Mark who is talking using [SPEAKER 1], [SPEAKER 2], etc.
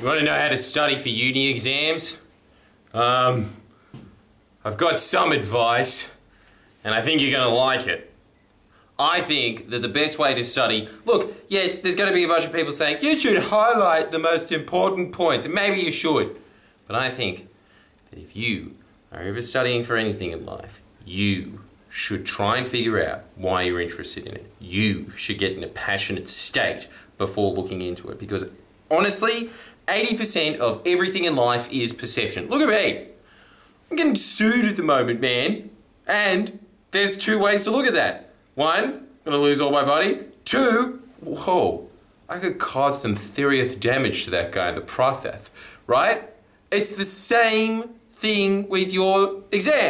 [SPEAKER 1] You want to know how to study for uni exams? Um, I've got some advice, and I think you're going to like it. I think that the best way to study, look, yes, there's going to be a bunch of people saying, you should highlight the most important points, and maybe you should. But I think that if you are ever studying for anything in life, you should try and figure out why you're interested in it. You should get in a passionate state before looking into it because honestly, 80% of everything in life is perception. Look at me. I'm getting sued at the moment, man. And there's two ways to look at that. One, I'm gonna lose all my body. Two, whoa, I could cause some serious damage to that guy the process, right? It's the same thing with your exam.